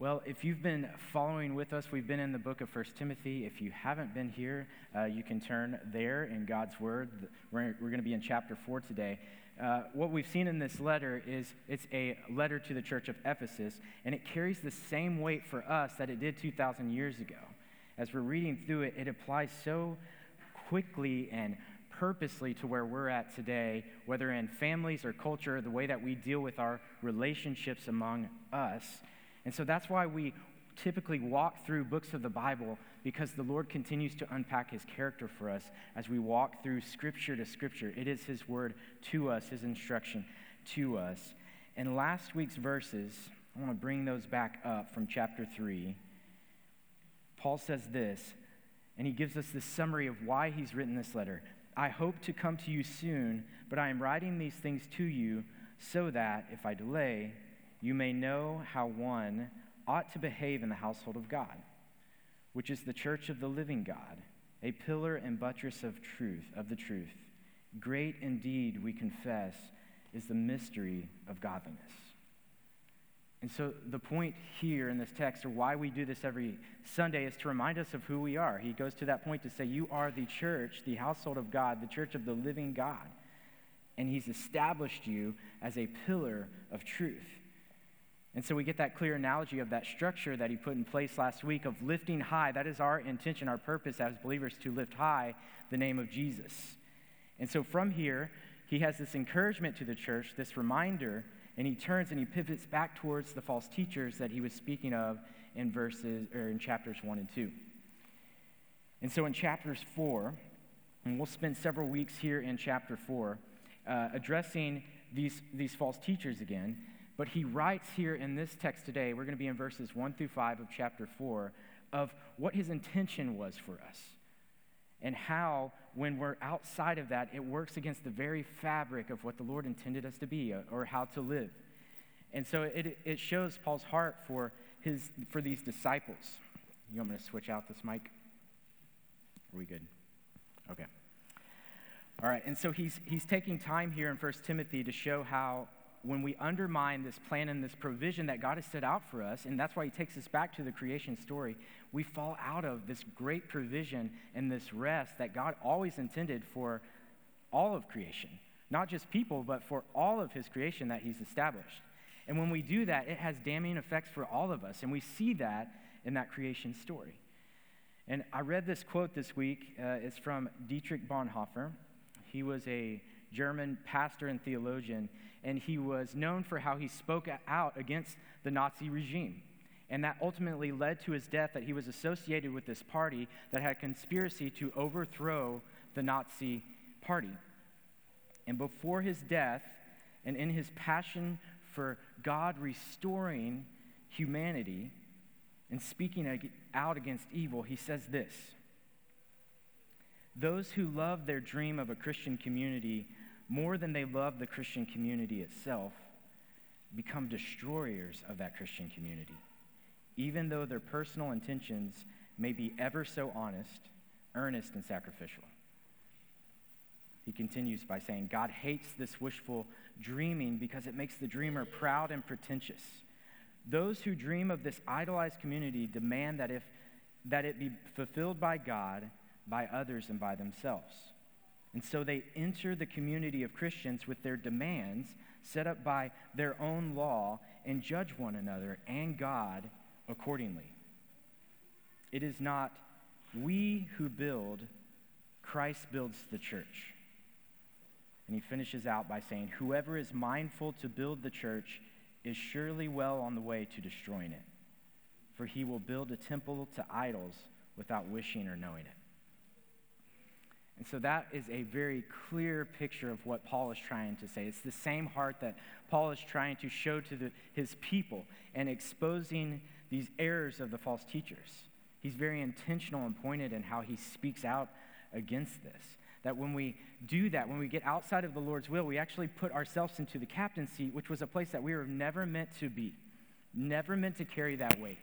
Well, if you've been following with us, we've been in the book of First Timothy. If you haven't been here, uh, you can turn there in God's Word. We're, we're going to be in chapter 4 today. Uh, what we've seen in this letter is it's a letter to the church of Ephesus, and it carries the same weight for us that it did 2,000 years ago. As we're reading through it, it applies so quickly and purposely to where we're at today, whether in families or culture, the way that we deal with our relationships among us. And so that's why we typically walk through books of the Bible because the Lord continues to unpack his character for us as we walk through scripture to scripture. It is his word to us, his instruction to us. In last week's verses, I want to bring those back up from chapter 3. Paul says this, and he gives us the summary of why he's written this letter. I hope to come to you soon, but I am writing these things to you so that, if I delay, you may know how one ought to behave in the household of God, which is the church of the living God, a pillar and buttress of truth, of the truth. Great indeed, we confess, is the mystery of godliness. And so, the point here in this text, or why we do this every Sunday, is to remind us of who we are. He goes to that point to say, You are the church, the household of God, the church of the living God. And He's established you as a pillar of truth. And so we get that clear analogy of that structure that he put in place last week of lifting high. That is our intention, our purpose as believers to lift high the name of Jesus. And so from here, he has this encouragement to the church, this reminder, and he turns and he pivots back towards the false teachers that he was speaking of in verses or in chapters 1 and 2. And so in chapters 4, and we'll spend several weeks here in chapter 4 uh, addressing these, these false teachers again. But he writes here in this text today, we're going to be in verses 1 through 5 of chapter 4, of what his intention was for us. And how, when we're outside of that, it works against the very fabric of what the Lord intended us to be uh, or how to live. And so it, it shows Paul's heart for, his, for these disciples. You want me to switch out this mic? Are we good? Okay. All right, and so he's, he's taking time here in 1 Timothy to show how when we undermine this plan and this provision that God has set out for us, and that's why He takes us back to the creation story, we fall out of this great provision and this rest that God always intended for all of creation. Not just people, but for all of His creation that He's established. And when we do that, it has damning effects for all of us, and we see that in that creation story. And I read this quote this week. Uh, it's from Dietrich Bonhoeffer. He was a German pastor and theologian, and he was known for how he spoke out against the Nazi regime. And that ultimately led to his death, that he was associated with this party that had conspiracy to overthrow the Nazi party. And before his death, and in his passion for God restoring humanity and speaking out against evil, he says this Those who love their dream of a Christian community more than they love the Christian community itself, become destroyers of that Christian community, even though their personal intentions may be ever so honest, earnest, and sacrificial. He continues by saying, God hates this wishful dreaming because it makes the dreamer proud and pretentious. Those who dream of this idolized community demand that, if, that it be fulfilled by God, by others, and by themselves. And so they enter the community of Christians with their demands set up by their own law and judge one another and God accordingly. It is not we who build, Christ builds the church. And he finishes out by saying, Whoever is mindful to build the church is surely well on the way to destroying it, for he will build a temple to idols without wishing or knowing it. And so that is a very clear picture of what Paul is trying to say. It's the same heart that Paul is trying to show to the, his people and exposing these errors of the false teachers. He's very intentional and pointed in how he speaks out against this. That when we do that, when we get outside of the Lord's will, we actually put ourselves into the captain's seat, which was a place that we were never meant to be, never meant to carry that weight.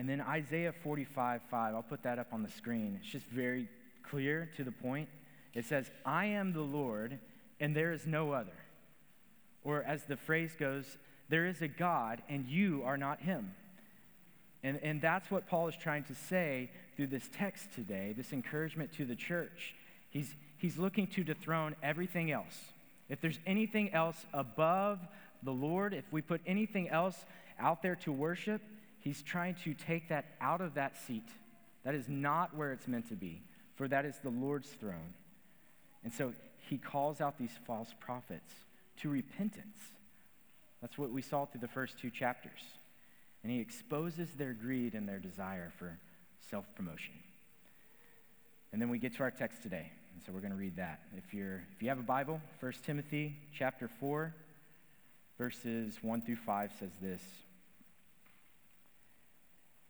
And then Isaiah 45 5, I'll put that up on the screen. It's just very clear to the point. It says, I am the Lord, and there is no other. Or as the phrase goes, There is a God, and you are not him. And, and that's what Paul is trying to say through this text today, this encouragement to the church. He's, he's looking to dethrone everything else. If there's anything else above the Lord, if we put anything else out there to worship, he's trying to take that out of that seat. That is not where it's meant to be, for that is the Lord's throne. And so he calls out these false prophets to repentance. That's what we saw through the first two chapters. And he exposes their greed and their desire for self promotion. And then we get to our text today. And so we're going to read that. If, you're, if you have a Bible, 1 Timothy chapter 4, verses 1 through 5 says this.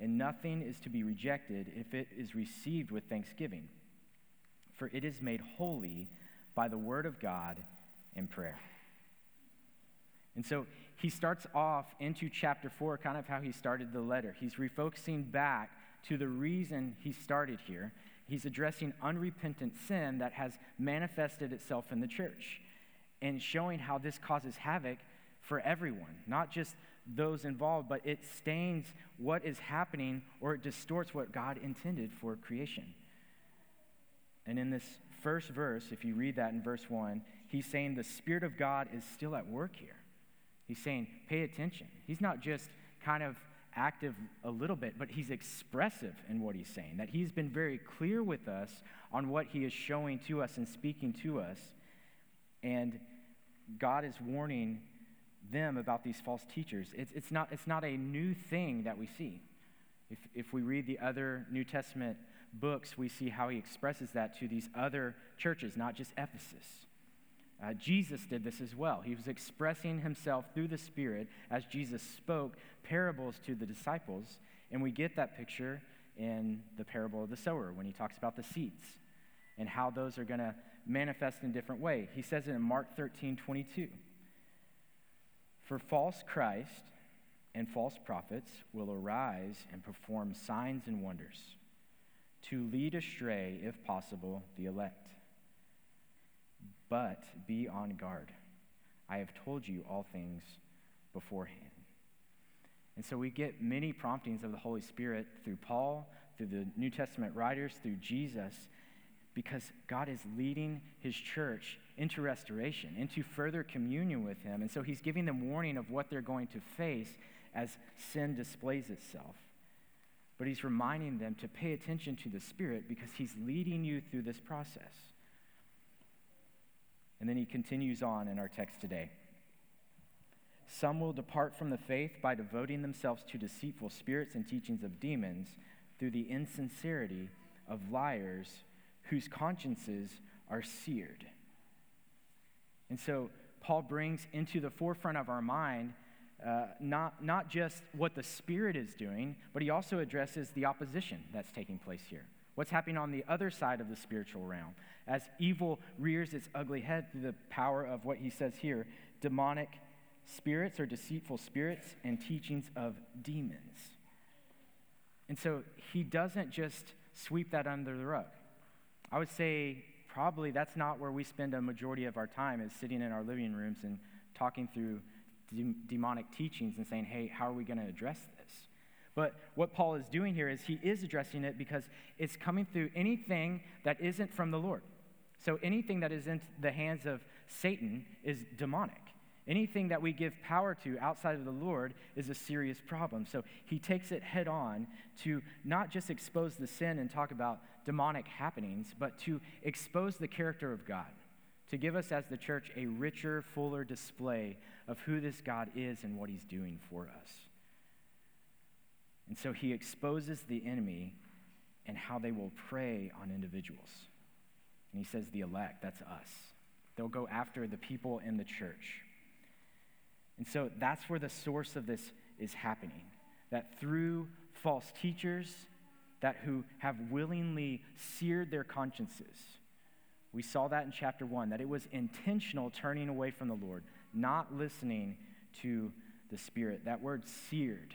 and nothing is to be rejected if it is received with thanksgiving, for it is made holy by the word of God and prayer. And so he starts off into chapter 4, kind of how he started the letter. He's refocusing back to the reason he started here. He's addressing unrepentant sin that has manifested itself in the church and showing how this causes havoc for everyone, not just those involved, but it stains what is happening or it distorts what God intended for creation. And in this first verse, if you read that in verse 1, he's saying the Spirit of God is still at work here. He's saying, pay attention. He's not just kind of active a little bit, but he's expressive in what he's saying. That he's been very clear with us on what he is showing to us and speaking to us. And God is warning them about these false teachers. It's, it's, not, it's not a new thing that we see. If, if we read the other New Testament books, we see how he expresses that to these other churches, not just Ephesus. Uh, Jesus did this as well. He was expressing himself through the Spirit as Jesus spoke parables to the disciples. And we get that picture in the parable of the sower when he talks about the seeds and how those are going to manifest in different way. He says it in Mark 13 22. For false Christ and false prophets will arise and perform signs and wonders to lead astray, if possible, the elect. But be on guard. I have told you all things beforehand. And so we get many promptings of the Holy Spirit through Paul, through the New Testament writers, through Jesus, because God is leading his church into restoration, into further communion with him. And so he's giving them warning of what they're going to face as sin displays itself. But he's reminding them to pay attention to the Spirit because he's leading you through this process. And then he continues on in our text today. Some will depart from the faith by devoting themselves to deceitful spirits and teachings of demons through the insincerity of liars whose consciences are seared. And so Paul brings into the forefront of our mind uh, not, not just what the Spirit is doing, but he also addresses the opposition that's taking place here. What's happening on the other side of the spiritual realm as evil rears its ugly head through the power of what he says here demonic spirits or deceitful spirits and teachings of demons. And so he doesn't just sweep that under the rug. I would say probably that's not where we spend a majority of our time is sitting in our living rooms and talking through de- demonic teachings and saying, hey, how are we going to address this? But what Paul is doing here is he is addressing it because it's coming through anything that isn't from the Lord. So anything that is in the hands of Satan is demonic. Anything that we give power to outside of the Lord is a serious problem. So he takes it head on to not just expose the sin and talk about demonic happenings, but to expose the character of God, to give us as the church a richer, fuller display of who this God is and what he's doing for us. And so he exposes the enemy and how they will prey on individuals. And he says, the elect, that's us. They'll go after the people in the church. And so that's where the source of this is happening. That through false teachers, that who have willingly seared their consciences, we saw that in chapter one, that it was intentional turning away from the Lord, not listening to the Spirit. That word seared,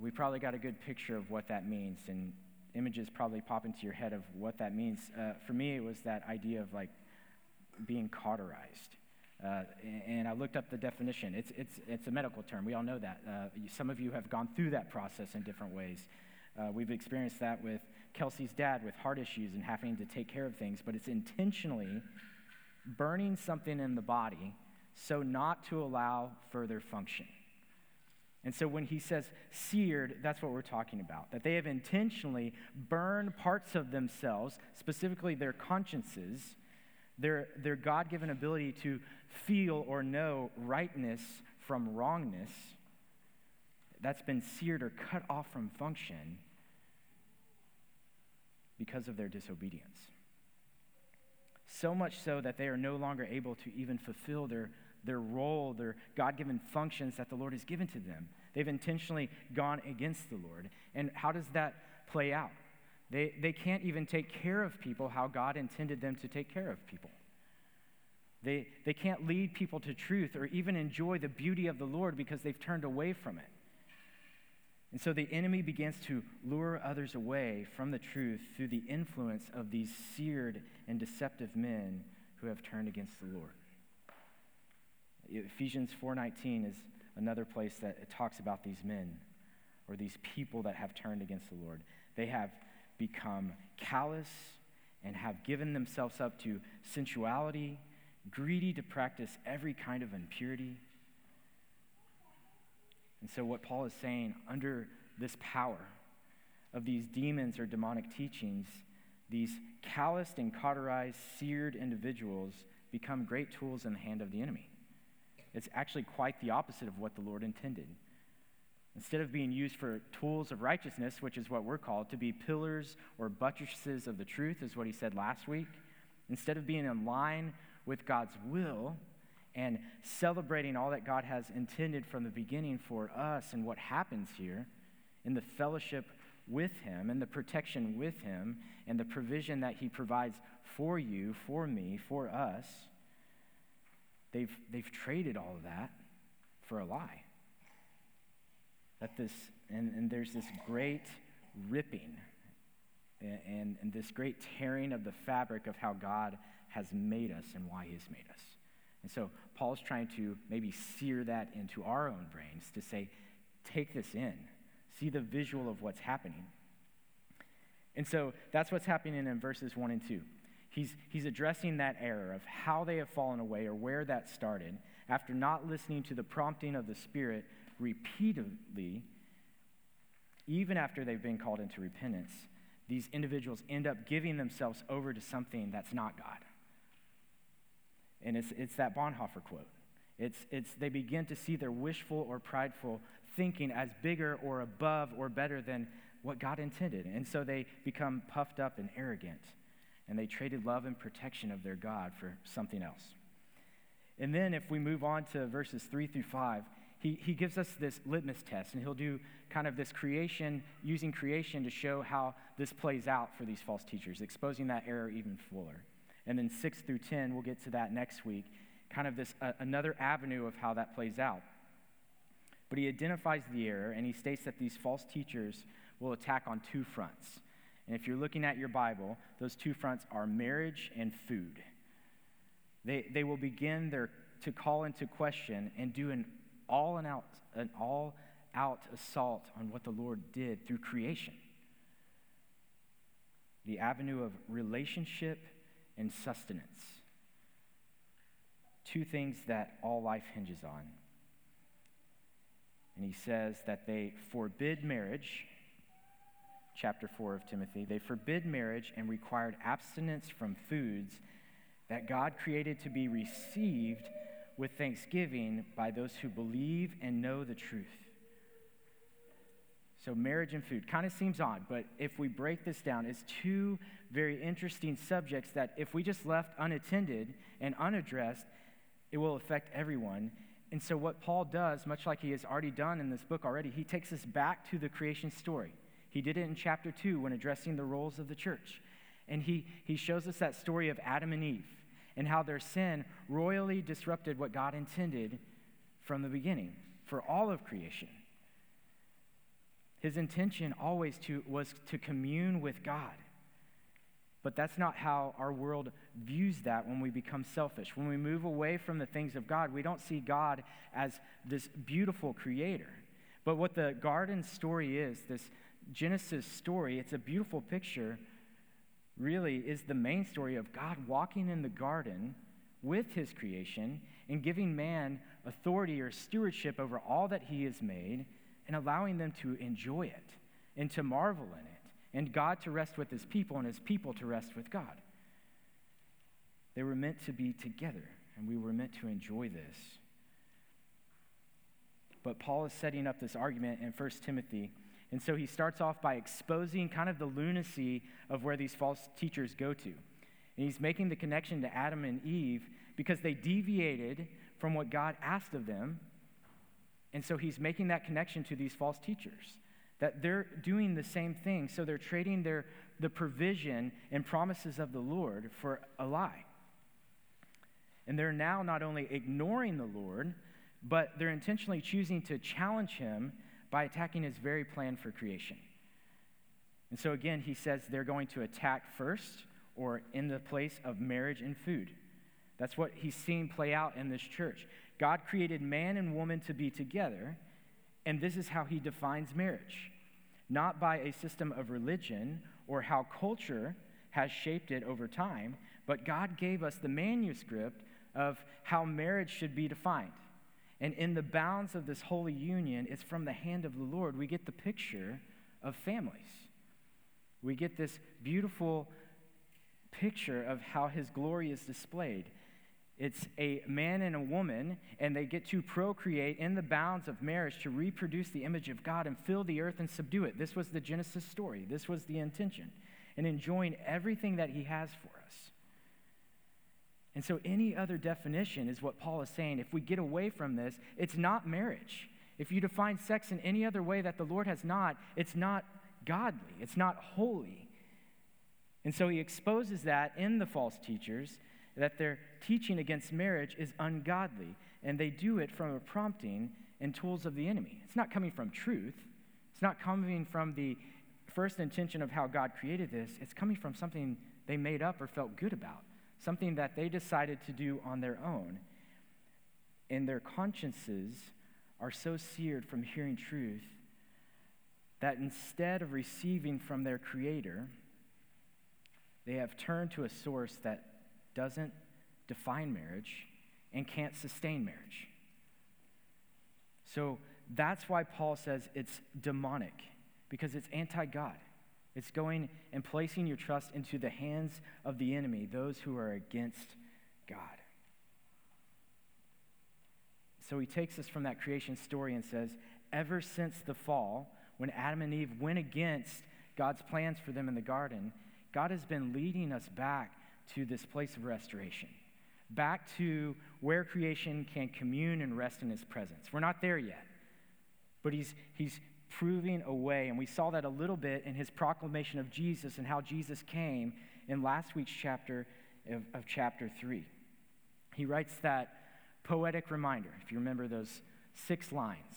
we probably got a good picture of what that means, and images probably pop into your head of what that means. Uh, for me, it was that idea of like being cauterized. Uh, and I looked up the definition. It's, it's, it's a medical term. We all know that. Uh, some of you have gone through that process in different ways. Uh, we've experienced that with Kelsey's dad with heart issues and having to take care of things, but it's intentionally burning something in the body so not to allow further function. And so when he says seared, that's what we're talking about. That they have intentionally burned parts of themselves, specifically their consciences, their, their God given ability to feel or know rightness from wrongness, that's been seared or cut off from function because of their disobedience. So much so that they are no longer able to even fulfill their, their role, their God given functions that the Lord has given to them. They've intentionally gone against the Lord. And how does that play out? They, they can't even take care of people how God intended them to take care of people. They, they can't lead people to truth or even enjoy the beauty of the Lord because they've turned away from it. And so the enemy begins to lure others away from the truth through the influence of these seared and deceptive men who have turned against the Lord. Ephesians 4:19 is another place that talks about these men or these people that have turned against the Lord. They have become callous and have given themselves up to sensuality, greedy to practice every kind of impurity and so, what Paul is saying, under this power of these demons or demonic teachings, these calloused and cauterized, seared individuals become great tools in the hand of the enemy. It's actually quite the opposite of what the Lord intended. Instead of being used for tools of righteousness, which is what we're called, to be pillars or buttresses of the truth, is what he said last week, instead of being in line with God's will, and celebrating all that God has intended from the beginning for us and what happens here in the fellowship with Him and the protection with Him and the provision that He provides for you, for me, for us, they've, they've traded all of that for a lie. That this, and, and there's this great ripping and, and, and this great tearing of the fabric of how God has made us and why He has made us. And so Paul's trying to maybe sear that into our own brains to say, take this in, see the visual of what's happening. And so that's what's happening in verses 1 and 2. He's, he's addressing that error of how they have fallen away or where that started after not listening to the prompting of the Spirit repeatedly, even after they've been called into repentance. These individuals end up giving themselves over to something that's not God. And it's, it's that Bonhoeffer quote. It's, it's they begin to see their wishful or prideful thinking as bigger or above or better than what God intended. And so they become puffed up and arrogant. And they traded love and protection of their God for something else. And then if we move on to verses 3 through 5, he, he gives us this litmus test, and he'll do kind of this creation, using creation to show how this plays out for these false teachers, exposing that error even fuller. And then 6 through 10, we'll get to that next week, kind of this uh, another avenue of how that plays out. But he identifies the error and he states that these false teachers will attack on two fronts. And if you're looking at your Bible, those two fronts are marriage and food. They, they will begin their, to call into question and do an all and out, an all out assault on what the Lord did through creation. The avenue of relationship and sustenance. Two things that all life hinges on. And he says that they forbid marriage, chapter 4 of Timothy. They forbid marriage and required abstinence from foods that God created to be received with thanksgiving by those who believe and know the truth. So, marriage and food kind of seems odd, but if we break this down, it's two very interesting subjects that, if we just left unattended and unaddressed, it will affect everyone. And so, what Paul does, much like he has already done in this book already, he takes us back to the creation story. He did it in chapter 2 when addressing the roles of the church. And he, he shows us that story of Adam and Eve and how their sin royally disrupted what God intended from the beginning for all of creation. His intention always to, was to commune with God. But that's not how our world views that when we become selfish. When we move away from the things of God, we don't see God as this beautiful creator. But what the garden story is, this Genesis story, it's a beautiful picture, really, is the main story of God walking in the garden with his creation and giving man authority or stewardship over all that he has made and allowing them to enjoy it and to marvel in it and God to rest with his people and his people to rest with God. They were meant to be together, and we were meant to enjoy this. But Paul is setting up this argument in 1 Timothy. And so he starts off by exposing kind of the lunacy of where these false teachers go to. And he's making the connection to Adam and Eve because they deviated from what God asked of them. And so he's making that connection to these false teachers that they're doing the same thing. So they're trading their, the provision and promises of the Lord for a lie. And they're now not only ignoring the Lord, but they're intentionally choosing to challenge him by attacking his very plan for creation. And so again, he says they're going to attack first or in the place of marriage and food. That's what he's seeing play out in this church. God created man and woman to be together, and this is how he defines marriage not by a system of religion or how culture has shaped it over time, but God gave us the manuscript of how marriage should be defined. And in the bounds of this holy union, it's from the hand of the Lord. We get the picture of families. We get this beautiful picture of how his glory is displayed. It's a man and a woman, and they get to procreate in the bounds of marriage to reproduce the image of God and fill the earth and subdue it. This was the Genesis story. This was the intention. And enjoying everything that he has for us. And so, any other definition is what Paul is saying. If we get away from this, it's not marriage. If you define sex in any other way that the Lord has not, it's not godly, it's not holy. And so, he exposes that in the false teachers that their teaching against marriage is ungodly, and they do it from a prompting and tools of the enemy. It's not coming from truth, it's not coming from the first intention of how God created this, it's coming from something they made up or felt good about, something that they decided to do on their own. And their consciences are so seared from hearing truth that instead of receiving from their Creator, they have turned to a source that doesn't define marriage and can't sustain marriage. So that's why Paul says it's demonic, because it's anti God. It's going and placing your trust into the hands of the enemy, those who are against God. So he takes us from that creation story and says, ever since the fall, when Adam and Eve went against God's plans for them in the garden, God has been leading us back to this place of restoration, back to where creation can commune and rest in his presence. We're not there yet, but he's, he's proving a way, and we saw that a little bit in his proclamation of Jesus and how Jesus came in last week's chapter of, of chapter 3. He writes that poetic reminder, if you remember those six lines.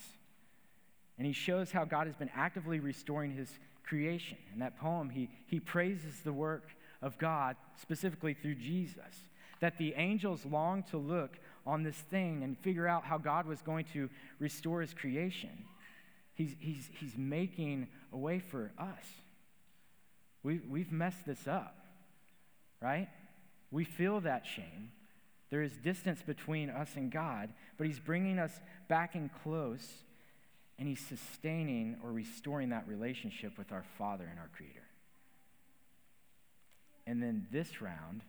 And he shows how God has been actively restoring his creation. In that poem, he, he praises the work of God, specifically through Jesus. That the angels longed to look on this thing and figure out how God was going to restore his creation. He's, he's, he's making a way for us. We've, we've messed this up, right? We feel that shame. There is distance between us and God, but He's bringing us back in close, and He's sustaining or restoring that relationship with our Father and our Creator. And then this round,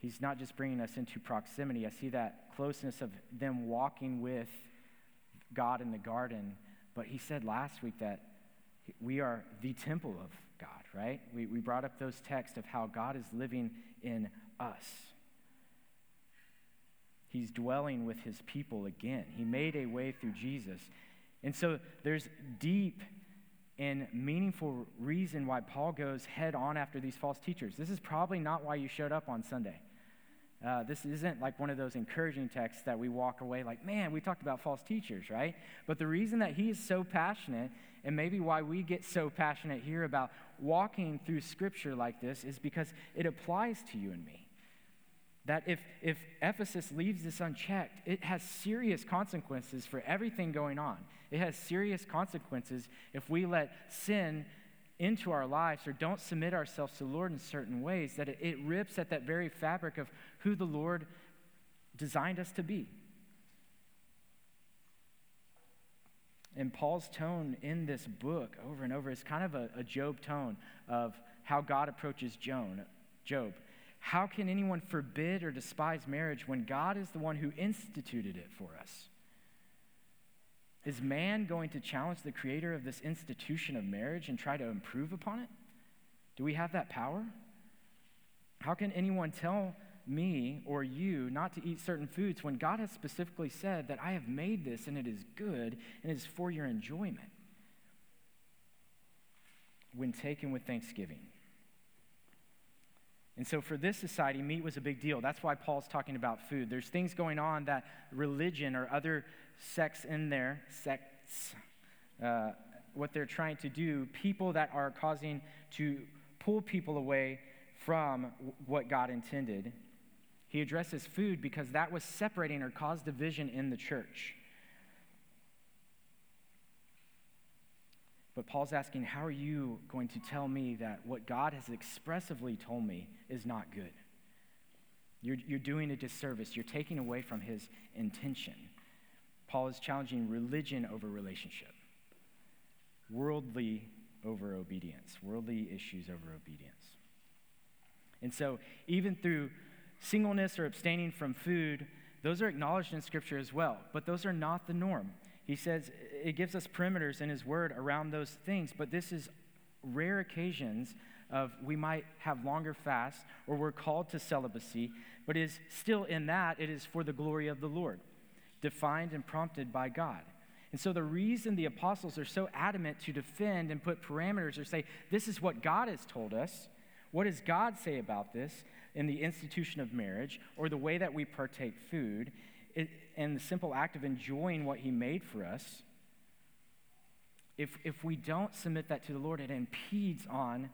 he's not just bringing us into proximity. I see that closeness of them walking with God in the garden. But he said last week that we are the temple of God, right? We, we brought up those texts of how God is living in us. He's dwelling with his people again. He made a way through Jesus. And so there's deep and meaningful reason why Paul goes head on after these false teachers. This is probably not why you showed up on Sunday. Uh, this isn't like one of those encouraging texts that we walk away like, man, we talked about false teachers, right? But the reason that he is so passionate, and maybe why we get so passionate here about walking through scripture like this, is because it applies to you and me. That if, if Ephesus leaves this unchecked, it has serious consequences for everything going on. It has serious consequences if we let sin into our lives or don't submit ourselves to the Lord in certain ways, that it, it rips at that very fabric of who the Lord designed us to be. And Paul's tone in this book over and over is kind of a, a Job tone of how God approaches Joan, Job. How can anyone forbid or despise marriage when God is the one who instituted it for us? Is man going to challenge the creator of this institution of marriage and try to improve upon it? Do we have that power? How can anyone tell me or you not to eat certain foods when God has specifically said that I have made this and it is good and it is for your enjoyment? When taken with thanksgiving. And so, for this society, meat was a big deal. That's why Paul's talking about food. There's things going on that religion or other sects in there, sects, uh, what they're trying to do, people that are causing to pull people away from what God intended. He addresses food because that was separating or caused division in the church. But Paul's asking, How are you going to tell me that what God has expressively told me is not good? You're, you're doing a disservice. You're taking away from his intention. Paul is challenging religion over relationship, worldly over obedience, worldly issues over obedience. And so, even through singleness or abstaining from food, those are acknowledged in Scripture as well, but those are not the norm. He says it gives us perimeters in His Word around those things, but this is rare occasions of we might have longer fasts or we're called to celibacy, but is still in that it is for the glory of the Lord, defined and prompted by God. And so the reason the apostles are so adamant to defend and put parameters or say, this is what God has told us, what does God say about this in the institution of marriage or the way that we partake food, it, and the simple act of enjoying what He made for us, if, if we don't submit that to the Lord, it impedes on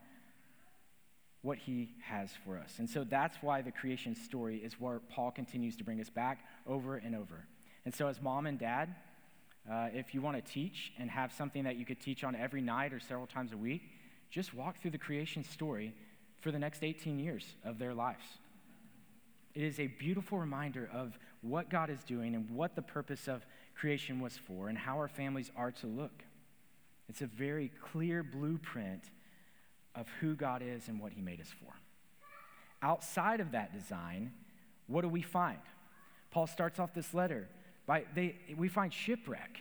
what He has for us. And so that's why the creation story is where Paul continues to bring us back over and over. And so, as mom and dad, uh, if you want to teach and have something that you could teach on every night or several times a week, just walk through the creation story for the next 18 years of their lives. It is a beautiful reminder of what God is doing and what the purpose of creation was for and how our families are to look. It's a very clear blueprint of who God is and what He made us for. Outside of that design, what do we find? Paul starts off this letter by they, we find shipwreck.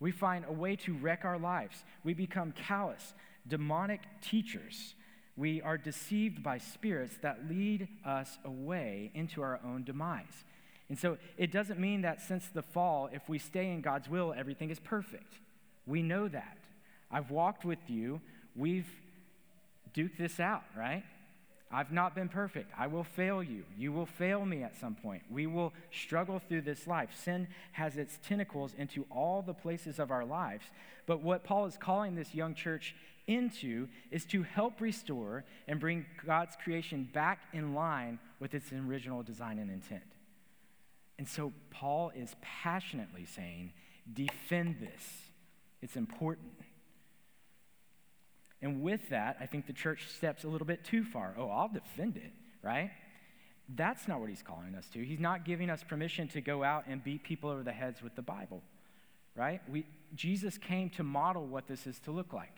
We find a way to wreck our lives. We become callous, demonic teachers we are deceived by spirits that lead us away into our own demise. And so it doesn't mean that since the fall, if we stay in God's will, everything is perfect. We know that. I've walked with you. We've duked this out, right? I've not been perfect. I will fail you. You will fail me at some point. We will struggle through this life. Sin has its tentacles into all the places of our lives. But what Paul is calling this young church into is to help restore and bring God's creation back in line with its original design and intent. And so Paul is passionately saying, defend this. It's important. And with that, I think the church steps a little bit too far. Oh, I'll defend it, right? That's not what he's calling us to. He's not giving us permission to go out and beat people over the heads with the Bible, right? We, Jesus came to model what this is to look like.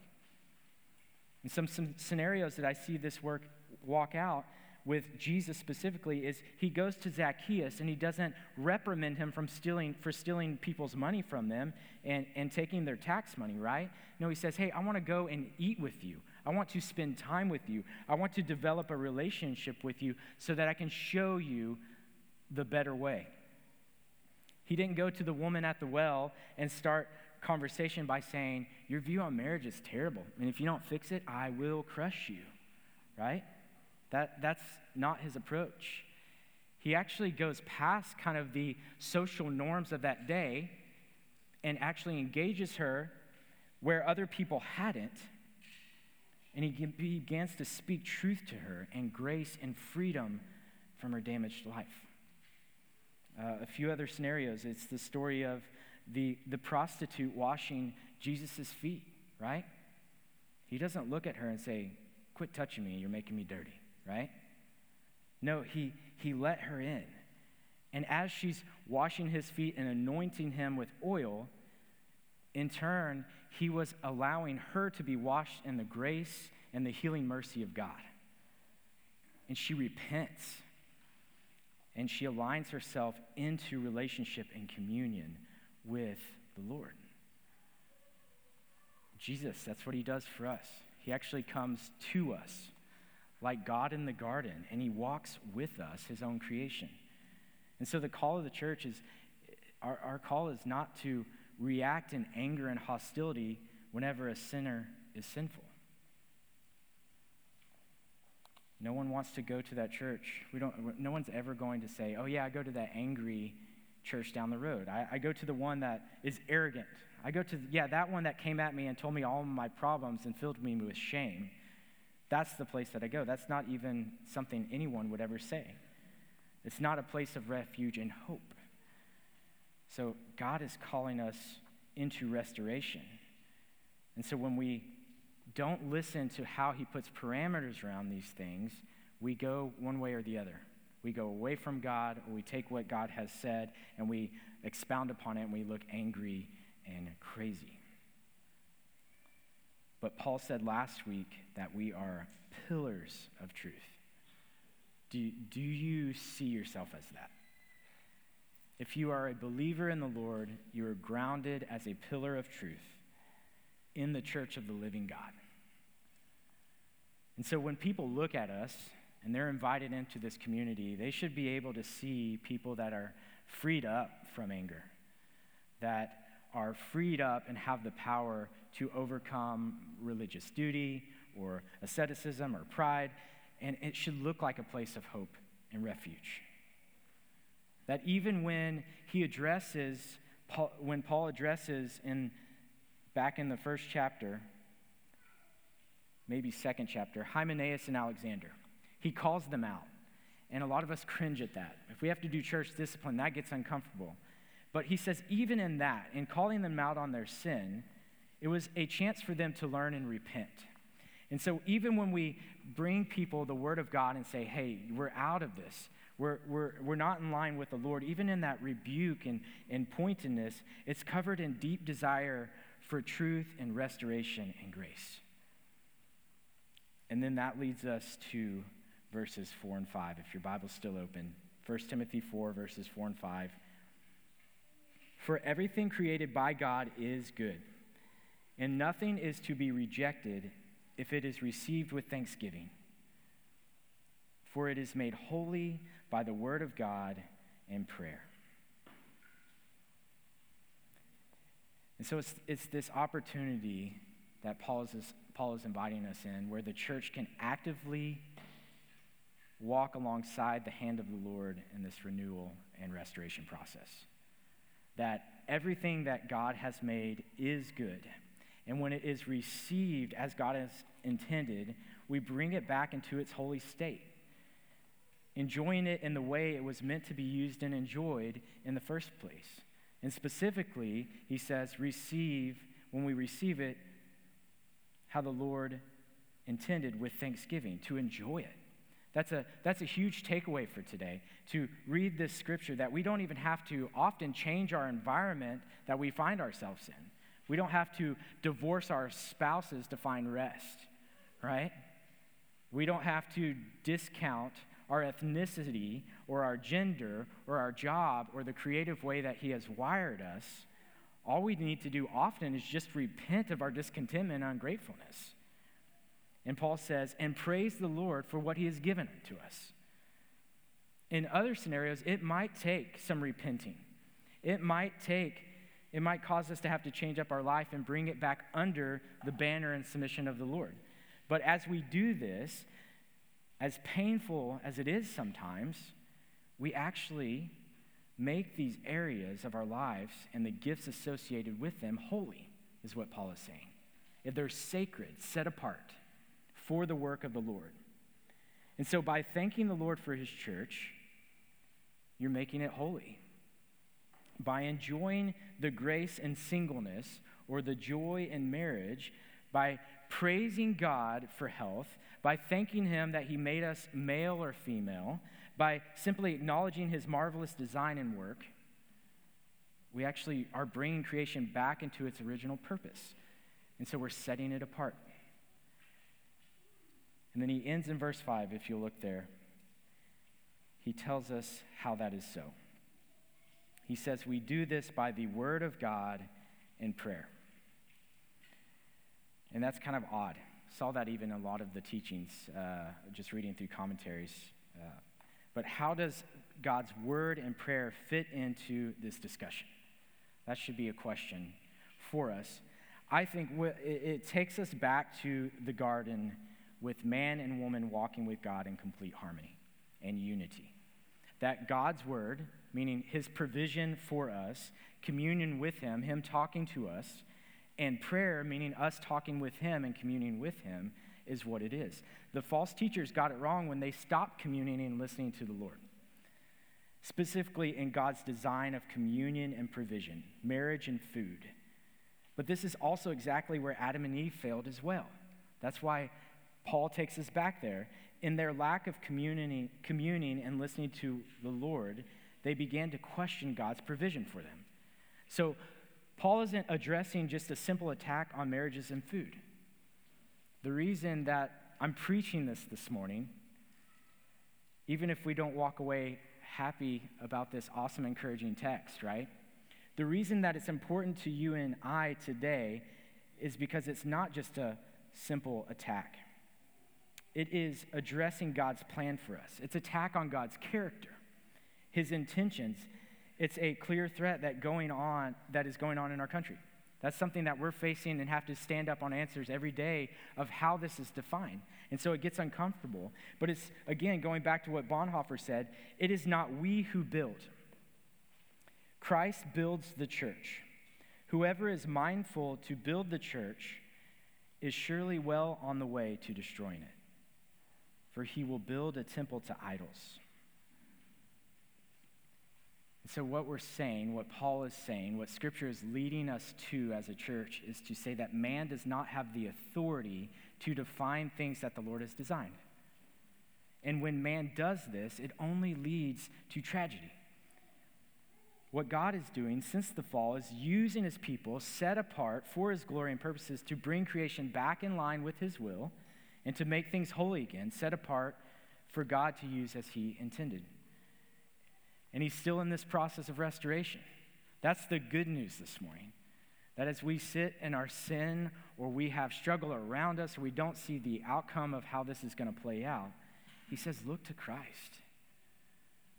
And some, some scenarios that I see this work walk out with Jesus specifically is he goes to Zacchaeus and he doesn't reprimand him from stealing for stealing people's money from them and, and taking their tax money, right? No, he says, Hey, I want to go and eat with you. I want to spend time with you. I want to develop a relationship with you so that I can show you the better way. He didn't go to the woman at the well and start conversation by saying, Your view on marriage is terrible. And if you don't fix it, I will crush you. Right? That, that's not his approach. He actually goes past kind of the social norms of that day and actually engages her where other people hadn't. And he begins to speak truth to her and grace and freedom from her damaged life. Uh, a few other scenarios. It's the story of the, the prostitute washing Jesus' feet, right? He doesn't look at her and say, Quit touching me, you're making me dirty, right? No, he, he let her in. And as she's washing his feet and anointing him with oil, in turn, he was allowing her to be washed in the grace and the healing mercy of God. And she repents and she aligns herself into relationship and communion with the Lord. Jesus, that's what he does for us. He actually comes to us like God in the garden, and he walks with us, his own creation. And so the call of the church is our, our call is not to react in anger and hostility whenever a sinner is sinful. No one wants to go to that church. We don't, no one's ever going to say, oh, yeah, I go to that angry church down the road. I, I go to the one that is arrogant. I go to, yeah, that one that came at me and told me all my problems and filled me with shame. That's the place that I go. That's not even something anyone would ever say. It's not a place of refuge and hope. So God is calling us into restoration. And so when we don't listen to how he puts parameters around these things, we go one way or the other. We go away from God, or we take what God has said and we expound upon it and we look angry and crazy. But Paul said last week that we are pillars of truth. Do, do you see yourself as that? If you are a believer in the Lord, you are grounded as a pillar of truth in the church of the living God. And so when people look at us and they're invited into this community, they should be able to see people that are freed up from anger, that are freed up and have the power to overcome religious duty or asceticism or pride. And it should look like a place of hope and refuge. That even when he addresses, when Paul addresses in back in the first chapter, maybe second chapter, Hymenaeus and Alexander, he calls them out. And a lot of us cringe at that. If we have to do church discipline, that gets uncomfortable. But he says, even in that, in calling them out on their sin, it was a chance for them to learn and repent. And so, even when we bring people the word of God and say, hey, we're out of this, we're, we're, we're not in line with the Lord, even in that rebuke and, and pointedness, it's covered in deep desire for truth and restoration and grace. And then that leads us to verses 4 and 5. If your Bible's still open, 1 Timothy 4, verses 4 and 5. For everything created by God is good, and nothing is to be rejected if it is received with thanksgiving. For it is made holy by the word of God and prayer. And so it's, it's this opportunity that Paul is, Paul is inviting us in where the church can actively walk alongside the hand of the Lord in this renewal and restoration process. That everything that God has made is good. And when it is received as God has intended, we bring it back into its holy state, enjoying it in the way it was meant to be used and enjoyed in the first place. And specifically, he says, receive, when we receive it, how the Lord intended with thanksgiving, to enjoy it. That's a, that's a huge takeaway for today to read this scripture that we don't even have to often change our environment that we find ourselves in. We don't have to divorce our spouses to find rest, right? We don't have to discount our ethnicity or our gender or our job or the creative way that He has wired us. All we need to do often is just repent of our discontentment and ungratefulness. And Paul says, and praise the Lord for what he has given to us. In other scenarios, it might take some repenting. it might take, it might cause us to have to change up our life and bring it back under the banner and submission of the Lord. But as we do this, as painful as it is sometimes, we actually make these areas of our lives and the gifts associated with them holy, is what Paul is saying. They're sacred, set apart for the work of the Lord. And so, by thanking the Lord for his church, you're making it holy. By enjoying the grace and singleness or the joy in marriage, by praising God for health, by thanking him that he made us male or female, by simply acknowledging his marvelous design and work, we actually are bringing creation back into its original purpose. And so we're setting it apart. And then he ends in verse 5, if you look there. He tells us how that is so. He says, We do this by the word of God and prayer. And that's kind of odd. Saw that even in a lot of the teachings, uh, just reading through commentaries. Uh, but how does God's word and prayer fit into this discussion? That should be a question for us. I think it takes us back to the garden with man and woman walking with God in complete harmony and unity. That God's word, meaning his provision for us, communion with him, him talking to us, and prayer, meaning us talking with him and communing with him, is what it is. The false teachers got it wrong when they stopped communing and listening to the Lord. Specifically, in God's design of communion and provision, marriage and food. But this is also exactly where Adam and Eve failed as well. That's why Paul takes us back there. In their lack of communing, and listening to the Lord, they began to question God's provision for them. So, Paul isn't addressing just a simple attack on marriages and food. The reason that I'm preaching this this morning, even if we don't walk away happy about this awesome, encouraging text, right? The reason that it's important to you and I today is because it's not just a simple attack. It is addressing God's plan for us. It's attack on God's character, his intentions. It's a clear threat that going on that is going on in our country. That's something that we're facing and have to stand up on answers every day of how this is defined. And so it gets uncomfortable. But it's, again, going back to what Bonhoeffer said it is not we who build, Christ builds the church. Whoever is mindful to build the church is surely well on the way to destroying it for he will build a temple to idols. And so, what we're saying, what Paul is saying, what Scripture is leading us to as a church is to say that man does not have the authority to define things that the Lord has designed. And when man does this, it only leads to tragedy. What God is doing since the fall is using his people set apart for his glory and purposes to bring creation back in line with his will and to make things holy again, set apart for God to use as He intended. And He's still in this process of restoration. That's the good news this morning. That as we sit in our sin or we have struggle around us or we don't see the outcome of how this is going to play out, He says, Look to Christ.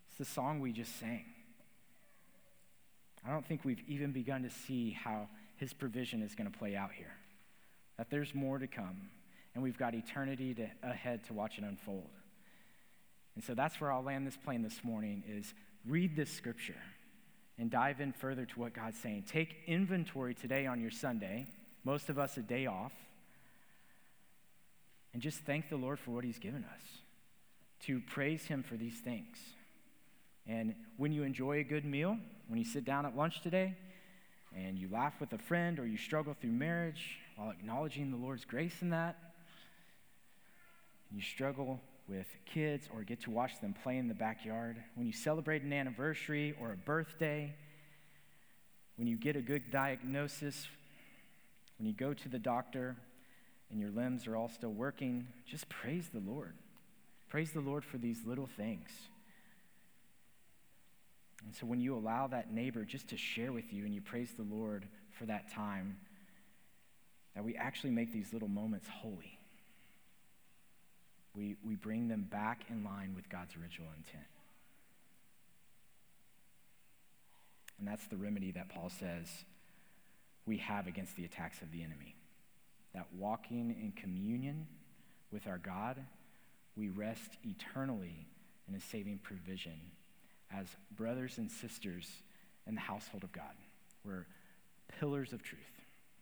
It's the song we just sang. I don't think we've even begun to see how His provision is going to play out here. That there's more to come and we've got eternity to, ahead to watch it unfold. And so that's where I'll land this plane this morning is read this scripture and dive in further to what God's saying. Take inventory today on your Sunday, most of us a day off, and just thank the Lord for what he's given us. To praise him for these things. And when you enjoy a good meal, when you sit down at lunch today, and you laugh with a friend or you struggle through marriage while acknowledging the Lord's grace in that, you struggle with kids or get to watch them play in the backyard, when you celebrate an anniversary or a birthday, when you get a good diagnosis, when you go to the doctor and your limbs are all still working, just praise the Lord. Praise the Lord for these little things. And so when you allow that neighbor just to share with you and you praise the Lord for that time, that we actually make these little moments holy we, we bring them back in line with God's original intent. And that's the remedy that Paul says we have against the attacks of the enemy. That walking in communion with our God, we rest eternally in his saving provision as brothers and sisters in the household of God. We're pillars of truth.